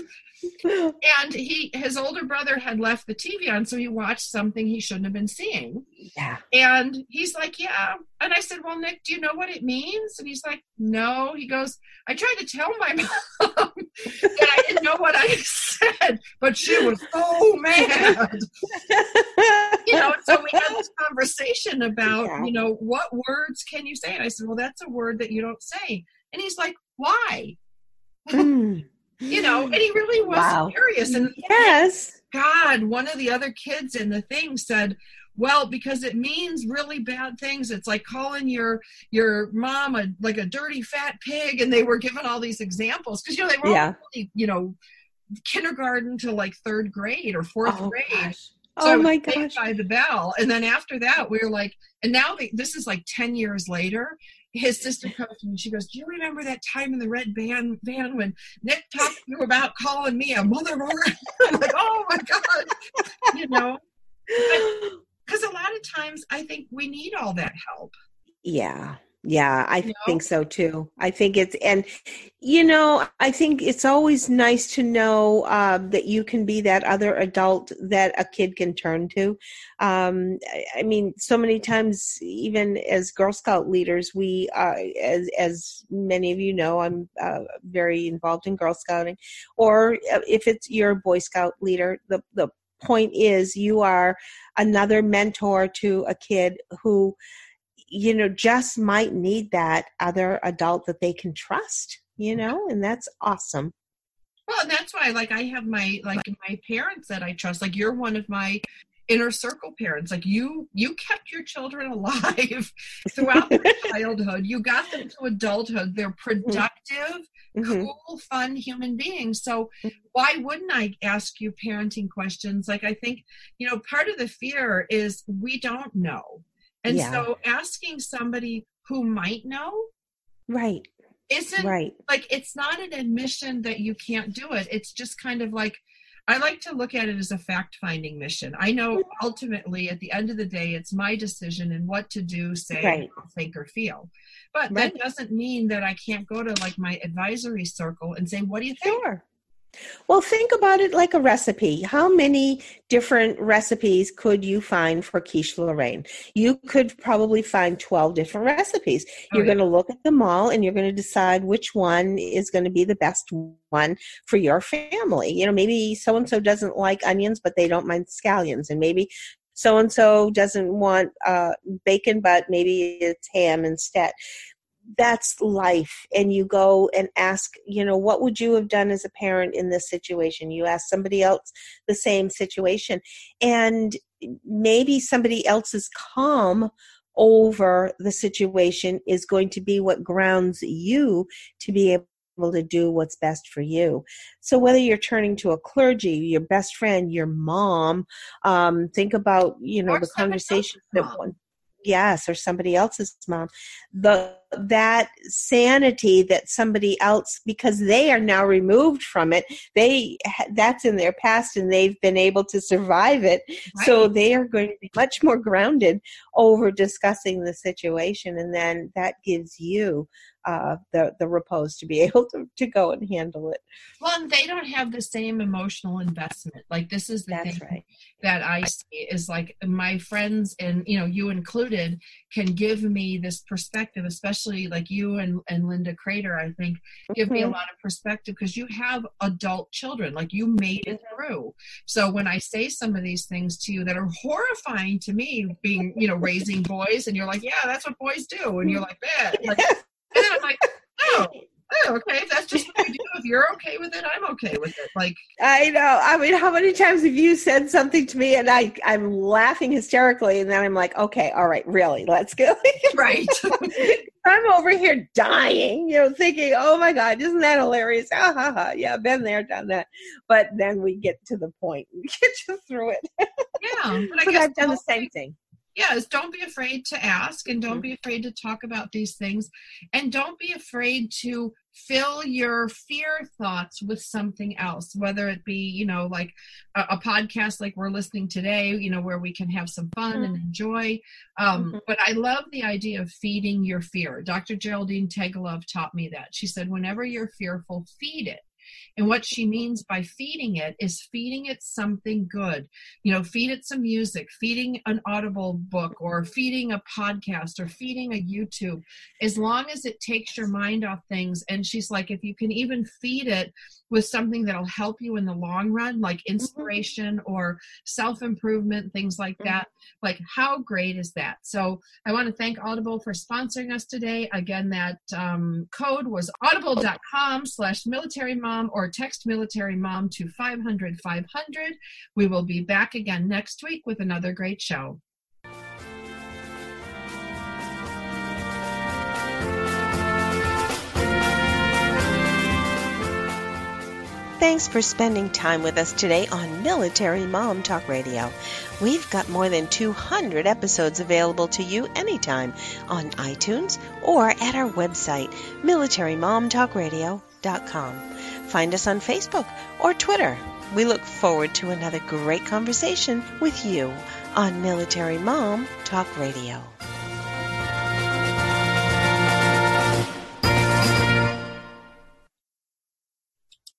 And he his older brother had left the TV on, so he watched something he shouldn't have been seeing. yeah. And he's like, Yeah. And I said, Well, Nick, do you know what it means? And he's like, No. He goes, I tried to tell my mom that I didn't know what I said, but she was so mad. You know, so we had this conversation about, Yeah. you know, what words can you say? And I said, Well, that's a word that you don't say. And he's like, Why? Mm. You know, and he really was Wow. serious. And Yes. God, one of the other kids in the thing said, "Well, because it means really bad things. It's like calling your your mom a like a dirty fat pig." And they were given all these examples because you know they were Yeah. really, you know kindergarten to like third grade or fourth Oh, grade. gosh. So Oh my gosh. by the bell, and then after that, we were like, and now they, this is like ten years later. His sister comes to me and she goes, "Do you remember that time in the red van van when Nick talked to you about calling me a mother?" I'm like, "Oh my god," you know, because a lot of times I think we need all that help. Yeah. Yeah, I You know? think so too. I think it's, and you know, I think it's always nice to know um, that you can be that other adult that a kid can turn to. Um, I, I mean, so many times, even as Girl Scout leaders, we, uh, as as many of you know, I'm uh, very involved in Girl Scouting, or uh, if it's your Boy Scout leader, the the point is you are another mentor to a kid who you know just might need that other adult that they can trust you mm. know and that's awesome Well, and that's why, like, I have my like my parents that I trust. Like, you're one of my inner circle parents. Like, you you kept your children alive throughout their childhood. You got them to adulthood. They're mm-hmm. productive, Mhm. cool, fun human beings. So mm-hmm. why wouldn't I ask you parenting questions? Like, I think you know, part of the fear is we don't know, and Yeah. so asking somebody who might know right. isn't right. like it's not an admission that you can't do it. It's just kind of like i like to look at it as a fact finding mission. I know mm-hmm. ultimately at the end of the day it's my decision and what to do say Right. think or feel. But Right. that doesn't mean that i can't go to like my advisory circle and say what do you think? Sure well think about it like a recipe. How many different recipes could you find for quiche lorraine? You could probably find 12 different recipes. Oh, you're yeah. going to look at them all and you're going to decide which one is going to be the best one for your family. You know maybe so and so doesn't like onions but they don't mind scallions and maybe so and so doesn't want uh, bacon but maybe it's ham instead that's life. And you go and ask you know what would you have done as a parent in this situation? You ask somebody else the same situation. And maybe somebody else's calm over the situation is going to be what grounds you to be able to do what's best for you. So whether you're turning to a clergy your best friend your mom um, think about you know Or the conversation that one yes or somebody else's mom. The that sanity that somebody else because they are now removed from it they that's in their past and they've been able to survive it. So they are going to be much more grounded over discussing the situation and then that gives you uh, the the repose to be able to, to go and handle it. Well and they don't have the same emotional investment. Like this is the that's thing right. that I see is like my friends and you know you included can give me this perspective, especially like you and, and Linda Crater, I think, give me a Mhm. lot of perspective because you have adult children, like you made it through. So when I say some of these things to you that are horrifying to me, being you know raising boys, and you're like, yeah, that's what boys do, and you're like, man, like, and then I'm like, oh. Oh, okay. If that's just what you do, if you're okay with it, I'm okay with it. Like, I know. I mean, how many times have you said something to me and I, I'm laughing hysterically and then I'm like, okay, all right, really, let's go. right. I'm over here dying, you know, thinking, oh my God, isn't that hilarious? Ah, ha, ha. Yeah, been there, done that. But then we get to the point. We get you through it. yeah. But I But I've done the hopefully- same thing. Yes don't be afraid to ask and Mm-hmm. don't be afraid to talk about these things. And don't be afraid to fill your fear thoughts with something else whether it be you know like a, a podcast like we're listening today you know where we can have some fun and enjoy. Um, Mhm. but i love the idea of feeding your fear. Dr geraldine tegelov taught me that. She said whenever you're fearful feed it and what she means by feeding it is feeding it something good. You know feed it some music feeding an audible book or feeding a podcast or feeding a youtube. As long as it takes your mind off things. And she's like if you can even feed it with something that'll help you in the long run like inspiration or self-improvement things like that like how great is that? So i want to thank audible for sponsoring us today. Again that um, code was audible.com slash military mom or text military mom to 500 500 we will be back again next week with another great show. Thanks for spending time with us today on Military Mom Talk Radio. We've got more than 200 episodes available to you anytime on iTunes or at our website, militarymomtalkradio.com. Find us on Facebook or Twitter We look forward to another great conversation with you on Military Mom Talk Radio.